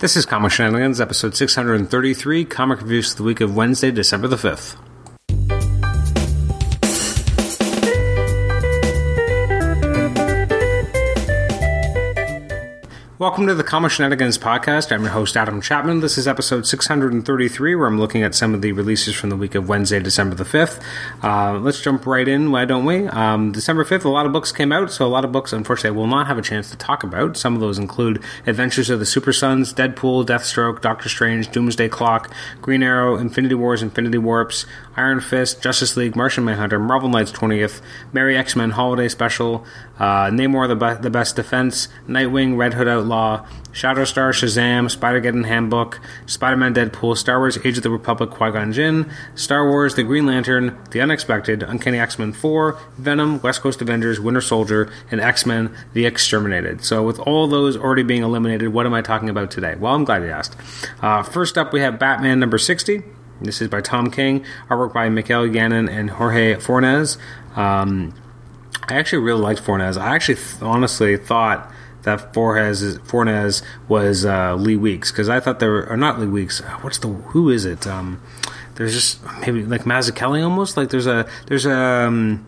This is Comic Shenanigans, episode 633, comic reviews for the week of Wednesday, December the 5th. Welcome to the Comic Shenanigans podcast. I'm your host, Adam Chapman. This is episode 633, where I'm looking at some of the releases from the week of Wednesday, December the 5th. Uh, let's jump right in, why don't we? Um, December 5th, a lot of books came out, so a lot of books, unfortunately, I will not have a chance to talk about. Some of those include Adventures of the Super Sons, Deadpool, Deathstroke, Doctor Strange, Doomsday Clock, Green Arrow, Infinity Wars, Infinity Warps, Iron Fist, Justice League, Martian Manhunter, Marvel Knights 20th, Merry X Men Holiday Special, uh, Namor the, Be- the Best Defense, Nightwing, Red Hood Outlaw, Shatterstar, Shazam, Spider Geddon Handbook, Spider Man Deadpool, Star Wars Age of the Republic Qui Gon Jinn, Star Wars The Green Lantern, The Unexpected, Uncanny X Men 4, Venom, West Coast Avengers, Winter Soldier, and X Men The Exterminated. So, with all those already being eliminated, what am I talking about today? Well, I'm glad you asked. Uh, first up, we have Batman number 60. This is by Tom King, artwork by Mikel Janin and Jorge Fornes. Um, I actually really liked Fornes. I actually th- honestly thought that Fornes Fornes was uh, Lee Weeks because I thought there were or not Lee Weeks. What's the who is it? Um, there's just maybe like Mazzucchelli almost like there's a there's a um,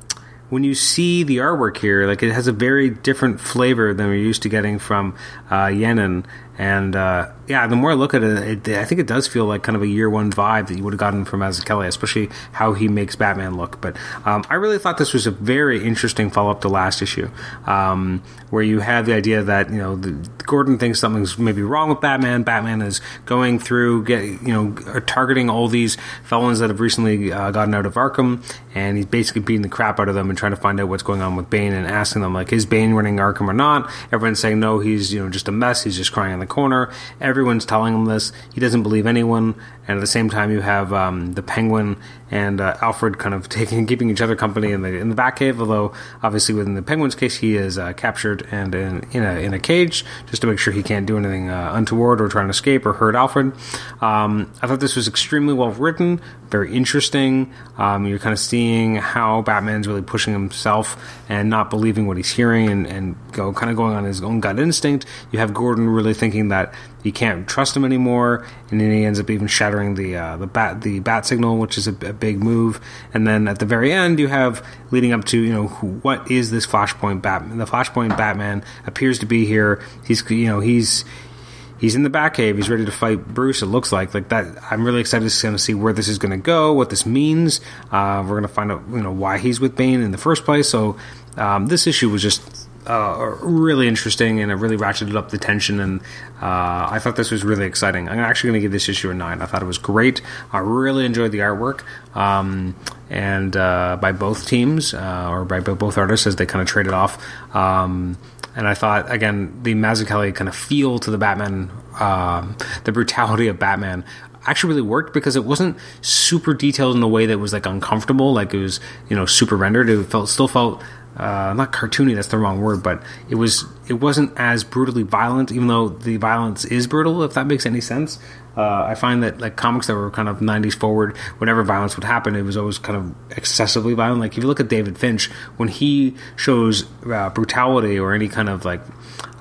when you see the artwork here, like it has a very different flavor than we're used to getting from uh, Janin. And uh, yeah, the more I look at it, it, I think it does feel like kind of a year one vibe that you would have gotten from Mazzucchelli, especially how he makes Batman look. But um, I really thought this was a very interesting follow up to last issue, um, where you have the idea that you know the, Gordon thinks something's maybe wrong with Batman. Batman is going through, get, you know, targeting all these felons that have recently uh, gotten out of Arkham, and he's basically beating the crap out of them and trying to find out what's going on with Bane and asking them like, is Bane running Arkham or not? Everyone's saying no, he's you know just a mess. He's just crying in the corner. Everyone's telling him this. He doesn't believe anyone, and at the same time, you have um, the Penguin and uh, Alfred kind of taking keeping each other company in the in the Batcave. Although obviously within the Penguin's case, he is uh, captured and in, in a in a cage just to make sure he can't do anything uh, untoward or try and escape or hurt Alfred. Um, I thought this was extremely well written, very interesting. Um, you're kind of seeing how Batman's really pushing himself and not believing what he's hearing and, and go kind of going on his own gut instinct. You have Gordon really thinking that you can't trust him anymore, and then he ends up even shattering the uh, the bat the bat signal, which is a, a, big move. And then at the very end, you have leading up to you know who, what is this Flashpoint Batman? The Flashpoint Batman appears to be here. He's you know he's he's in the Batcave. He's ready to fight Bruce. It looks like like that. I'm really excited to see where this is going to go, what this means. Uh, we're going to find out you know why he's with Bane in the first place. So um, this issue was just uh, really interesting and it really ratcheted up the tension and uh, I thought this was really exciting. I'm actually going to give this issue a nine. I thought it was great. I really enjoyed the artwork um, and uh, by both teams uh, or by both artists as they kind of traded off. Um, and I thought again the Mazzucchelli kind of feel to the Batman, um, the brutality of Batman actually really worked because it wasn't super detailed in a way that was like uncomfortable, like it was you know super rendered. It felt still felt uh, not cartoony that's the wrong word but it was it wasn't as brutally violent even though the violence is brutal if that makes any sense. Uh, i find that like comics that were kind of 90s forward whenever violence would happen it was always kind of excessively violent. Like if you look at david finch when he shows uh, brutality or any kind of like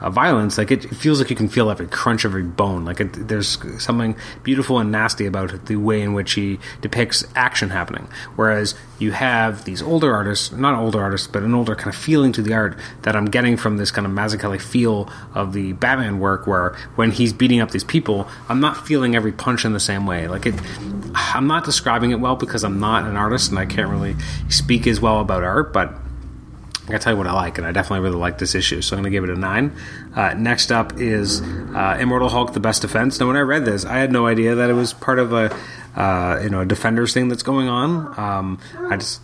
uh, violence, like it, feels like you can feel every crunch of every bone. Like it, there's something beautiful and nasty about the way in which he depicts action happening. Whereas you have these older artists, not older artists, but an older kind of feeling to the art that I'm getting from this kind of Mazzucchelli feel of the Batman work, where when he's beating up these people, I'm not feeling every punch in the same way. Like it, I'm not describing it well because I'm not an artist and I can't really speak as well about art, but I gotta tell you what I like, and I definitely really like this issue, so I'm gonna give it a nine. Uh, next up is uh, Immortal Hulk: The Best Defense. Now, when I read this, I had no idea that it was part of a uh, you know a Defenders thing that's going on. Um, I just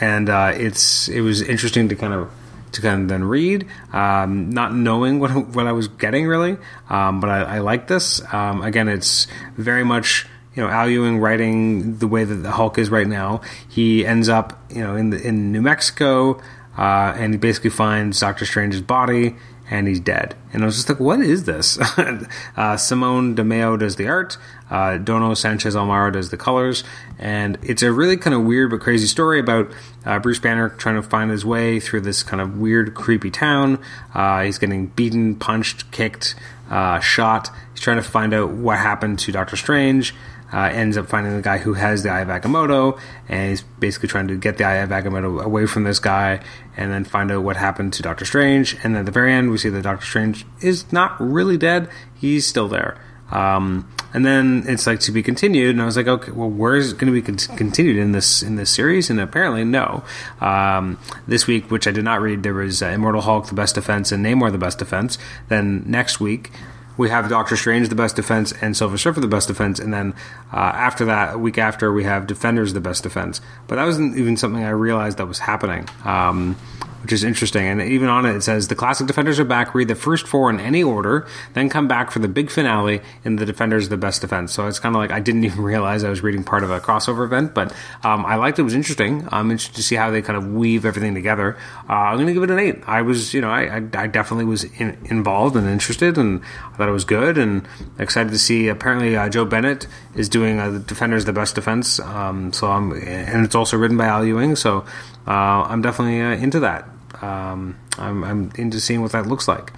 and uh, it's it was interesting to kind of to kind of then read, um, not knowing what what I was getting really, um, but I, I like this. Um, again, it's very much you know Al Ewing writing the way that the Hulk is right now. He ends up you know in the, in New Mexico uh, and he basically finds Doctor Strange's body, and he's dead. And I was just like, what is this? uh, Simone Di Meo does the art, uh, Dono Sanchez Almara does the colors, and it's a really kind of weird but crazy story about uh, Bruce Banner trying to find his way through this kind of weird, creepy town. Uh, he's getting beaten, punched, kicked. uh, shot. He's trying to find out what happened to Doctor Strange. Uh, ends up finding the guy who has the Eye of Agamotto, and he's basically trying to get the Eye of Agamotto away from this guy, and then find out what happened to Doctor Strange. And at the very end, we see that Doctor Strange is not really dead; he's still there. Um, and then it's like to be continued, and I was like, okay, well, where is it going to be con- continued in this in this series? And apparently, no. Um, this week, which I did not read, there was uh, Immortal Hulk, the best defense, and Namor, the best defense. Then next week, we have Doctor Strange, the best defense, and Silver Surfer, the best defense, and then uh, after that, week after, we have Defenders, the best defense. But that wasn't even something I realized that was happening. Um, which is interesting. And even on it, it says the classic defenders are back. Read the first four in any order, then come back for the big finale in the defenders the best defense. So it's kind of like I didn't even realize I was reading part of a crossover event, but um, I liked it. it. was interesting. I'm interested to see how they kind of weave everything together. Uh, I'm going to give it an eight. I was, you know, I, I, I definitely was in, involved and interested, and I thought it was good, and excited to see. Apparently, uh, Joe Bennett is doing uh, the defenders the best defense. Um, so I'm, and it's also written by Al Ewing. So I'm definitely uh, into that. Um, I'm, I'm, into seeing what that looks like.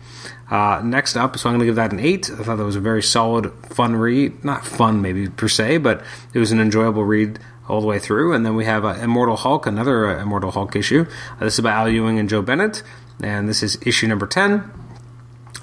Uh, next up, so I'm going to give that an 8. I thought that was a very solid, fun read. Not fun, maybe per se, but it was an enjoyable read all the way through. And then we have uh, Immortal Hulk, another uh, Immortal Hulk issue. Uh, this is about Al Ewing and Joe Bennett, and this is issue number 10.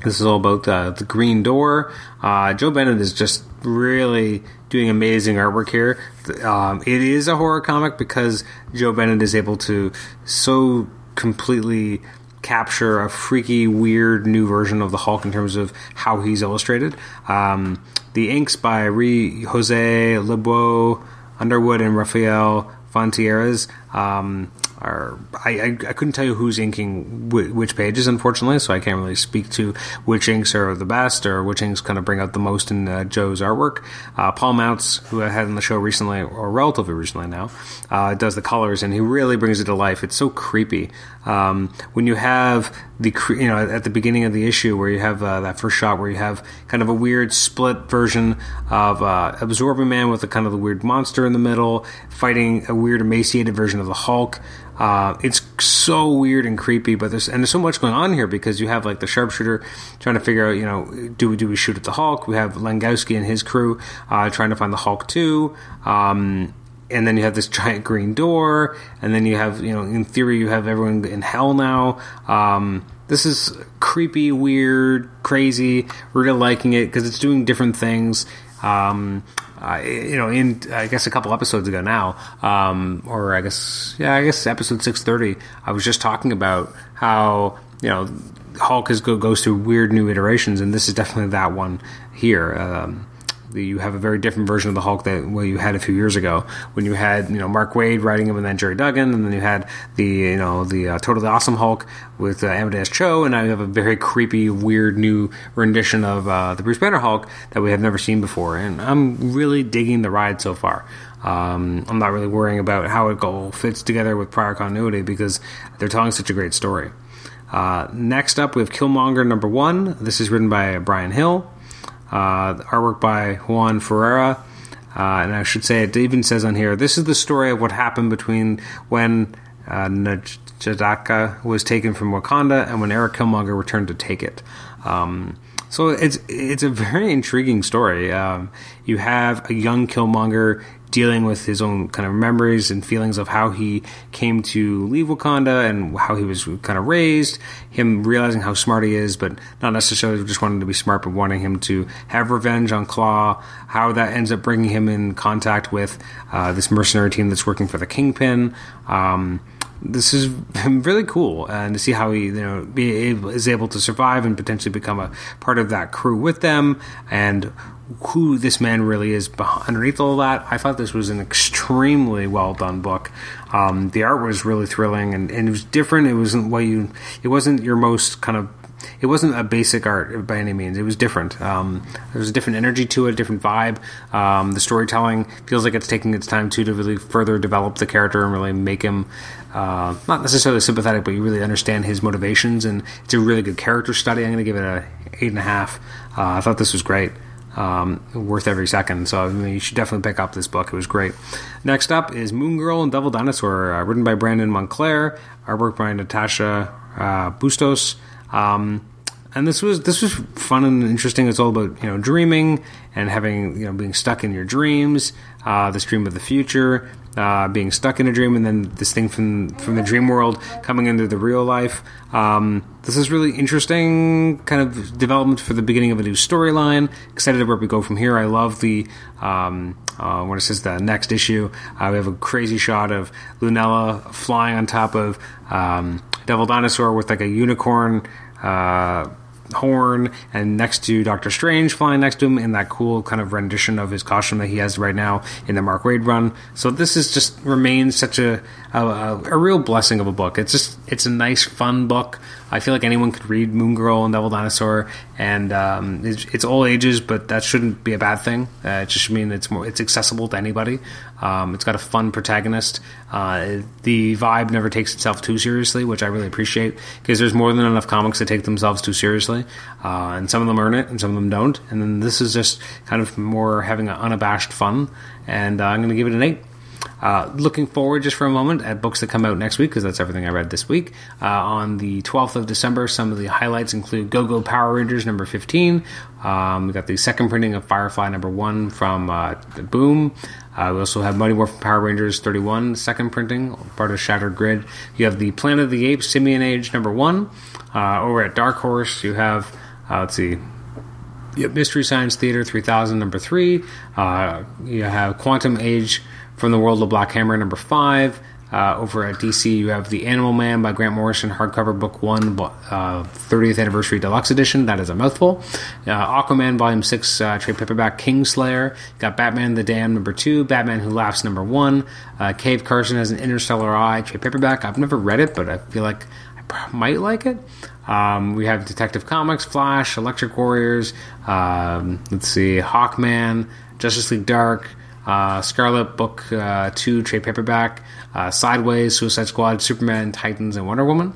This is all about uh, the Green Door. Uh, Joe Bennett is just really doing amazing artwork here. Um, it is a horror comic because Joe Bennett is able to so completely capture a freaky, weird new version of the Hulk in terms of how he's illustrated. Um, the inks by Re- Jose Lebeau, Underwood, and Rafael Fonteriz. Um, are I, I, I, couldn't tell you who's inking which pages, unfortunately, so I can't really speak to which inks are the best or which inks kind of bring out the most in uh, Joe's artwork. Uh, Paul Mounts, who I had on the show recently, or relatively recently now, uh, does the colors, and he really brings it to life. It's so creepy. Um, when you have the you know at the beginning of the issue where you have uh, that first shot where you have kind of a weird split version of uh, Absorbing Man with a kind of the weird monster in the middle fighting a weird emaciated version of the Hulk. Uh, it's so weird and creepy, but there's and there's so much going on here because you have like the sharpshooter trying to figure out, you know, do we do we shoot at the Hulk? We have Langkowski and his crew uh, trying to find the Hulk too. Um, and then you have this giant green door, and then you have, you know, in theory, you have everyone in hell now. Um, this is creepy, weird, crazy. We're really liking it because it's doing different things. Um, uh, you know, in I guess a couple episodes ago now, um, or I guess yeah, I guess episode six thirty, I was just talking about how you know Hulk is, goes through weird new iterations, and this is definitely that one here. Um, you have a very different version of the Hulk that well, you had a few years ago when you had you know Mark Waid writing him and then Gerry Duggan and then you had the you know the uh, totally awesome Hulk with uh, Amadeus Cho and now you have a very creepy weird new rendition of uh, the Bruce Banner Hulk that we have never seen before and I'm really digging the ride so far. Um, I'm not really worrying about how it all fits together with prior continuity because they're telling such a great story. Uh, next up, we have Killmonger number one. This is written by Bryan Hill. Uh, artwork by Juan Ferreira. Uh, and I should say, it even says on here, this is the story of what happened between when uh, was taken from Wakanda and when Eric Killmonger returned to take it. Um, so it's it's a very intriguing story. Um, you have a young Killmonger dealing with his own kind of memories and feelings of how he came to leave Wakanda and how he was kind of raised, him realizing how smart he is, but not necessarily just wanting to be smart, but wanting him to have revenge on Claw, how that ends up bringing him in contact with uh, this mercenary team that's working for the Kingpin. Um, this is really cool, and to see how he you know able, is able to survive and potentially become a part of that crew with them, and who this man really is underneath all that. I thought this was an extremely well done book. Um, the art was really thrilling and, and, it was different. It wasn't what you. It wasn't your most kind of. It wasn't a basic art by any means. It was different. Um, there was a different energy to it, a different vibe. Um, the storytelling feels like it's taking its time too to really further develop the character and really make him uh, not necessarily sympathetic, but you really understand his motivations. And it's a really good character study. I'm going to give it a eight and a half. Uh, I thought this was great um, worth every second. So I mean, you should definitely pick up this book. It was great. Next up is Moon Girl and Devil Dinosaur, uh, written by Brandon Montclare, artwork by Natasha uh, Bustos. Um, and this was this was fun and interesting. It's all about you know dreaming and having you know being stuck in your dreams, uh, this dream of the future, uh, being stuck in a dream, and then this thing from from the dream world coming into the real life. Um, this is really interesting kind of development for the beginning of a new storyline. Excited where we go from here. I love the um, uh, what it says the next issue. Uh, we have a crazy shot of Lunella flying on top of um, Devil Dinosaur with like a unicorn. Uh, horn and next to Doctor Strange flying next to him in that cool kind of rendition of his costume that he has right now in the Mark Waid run. So this is just remains such a a, a real blessing of a book. It's just it's a nice fun book. I feel like anyone could read Moon Girl and Devil Dinosaur, and um, it's, it's, all ages, but that shouldn't be a bad thing. Uh, it just should mean it's more it's accessible to anybody. Um, it's got a fun protagonist. Uh, the vibe never takes itself too seriously, which I really appreciate because there's more than enough comics that take themselves too seriously, uh, and some of them earn it and some of them don't. And then this is just kind of more having an unabashed fun, and uh, I'm going to give it an eight. Uh, looking forward just for a moment at books that come out next week because that's everything I read this week. Uh, on the 12th of December, some of the highlights include Go Go Power Rangers number 15. Um, we got the second printing of Firefly number 1 from uh, Boom. Uh, we also have Mighty Morphin Power Rangers 31, second printing, part of Shattered Grid. You have the Planet of the Apes Simian Age number 1. Uh, over at Dark Horse, you have, uh, let's see, Yep, Mystery Science Theater 3000, number three. Uh, you have Quantum Age from the World of Black Hammer, number five. Uh, over at DC, you have The Animal Man by Grant Morrison, hardcover book one, uh, 30th anniversary deluxe edition. That is a mouthful. Uh, Aquaman, volume six, uh, trade paperback, Kingslayer. Got Batman the Dam, number two. Batman Who Laughs, number one. Uh, Cave Carson has an Interstellar Eye, trade paperback. I've never read it, but I feel like I might like it. Um, we have Detective Comics, Flash, Electric Warriors. Um, let's see, Hawkman, Justice League Dark. Uh, Scarlet Book uh, 2 trade paperback, uh, Sideways, Suicide Squad, Superman, Titans, and Wonder Woman.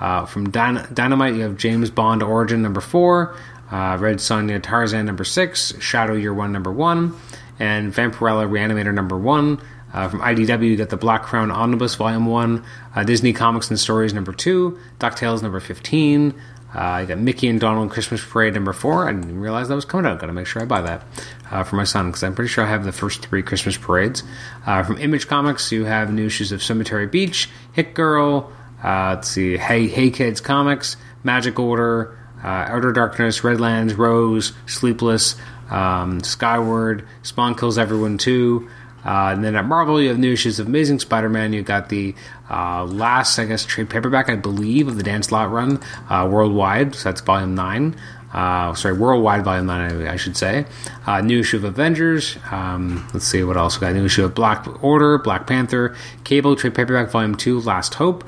Uh, from Dyn- Dynamite, you have James Bond Origin number 4, uh, Red Sonja Tarzan number 6, Shadow Year 1 number 1, and Vampirella Reanimator number 1. Uh, from IDW, you got the Black Crown Omnibus Volume 1, Disney Comics and Stories number 2, DuckTales number 15, uh, you got Mickey and Donald Christmas Parade number four. I didn't realize that was coming out. Got to make sure I buy that uh, for my son because I'm pretty sure I have the first three Christmas parades. Uh, from Image Comics, you have new issues of Cemetery Beach, Hit Girl. Uh, let's see, Hey Hey Kids Comics, Magic Order, uh, Outer Darkness, Redlands, Rose, Sleepless, um, Skyward, Spawn Kills Everyone 2. Uh, and then at Marvel, you have new issues of Amazing Spider-Man. You got the uh, last, I guess, trade paperback, I believe, of the Dan Slott run uh, worldwide. So that's volume nine. Uh, sorry, worldwide volume nine, I should say. Uh, new issue of Avengers. Um, let's see what else we got. New issue of Black Order, Black Panther, Cable trade paperback volume two, Last Hope,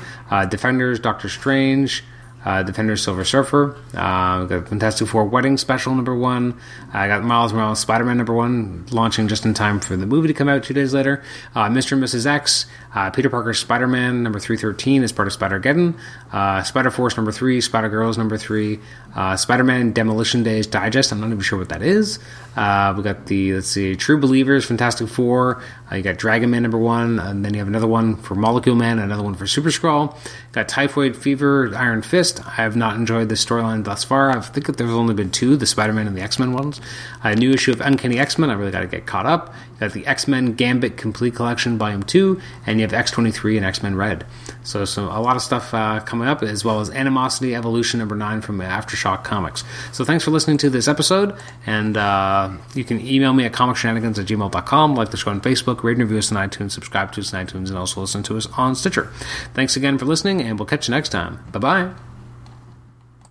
Defenders, Doctor Strange uh, Defender Silver Surfer. Uh, got Fantastic Four Wedding Special number one. I got Miles Morales Spider Man number one, launching just in time for the movie to come out two days later. Uh, Mr. and Mrs. X, uh, Peter Parker Spider Man number 313 is part of Spider Geddon. Uh, Spider Force number three, Spider Girls number three, uh, Spider Man Demolition Days Digest. I'm not even sure what that is. Uh, we got the, let's see, True Believers, Fantastic Four. Uh, you got Dragon Man number one, and then you have another one for Molecule Man, another one for Super Skrull. Got Typhoid Fever, Iron Fist. I have not enjoyed the storyline thus far. I think that there's only been two, the Spider Man and the X Men ones. A new issue of Uncanny X Men. I really got to get caught up. You got the X Men Gambit Complete Collection Volume 2, and you have X23 and X Men Red. So, so a lot of stuff uh, coming up, as well as Animosity Evolution number 9 from Aftershock Comics. So thanks for listening to this episode, and uh, you can email me at comicshenanigans at gmail.com, like the show on Facebook, rate and review us on iTunes, subscribe to us on iTunes, and also listen to us on Stitcher. Thanks again for listening, and we'll catch you next time. Bye bye.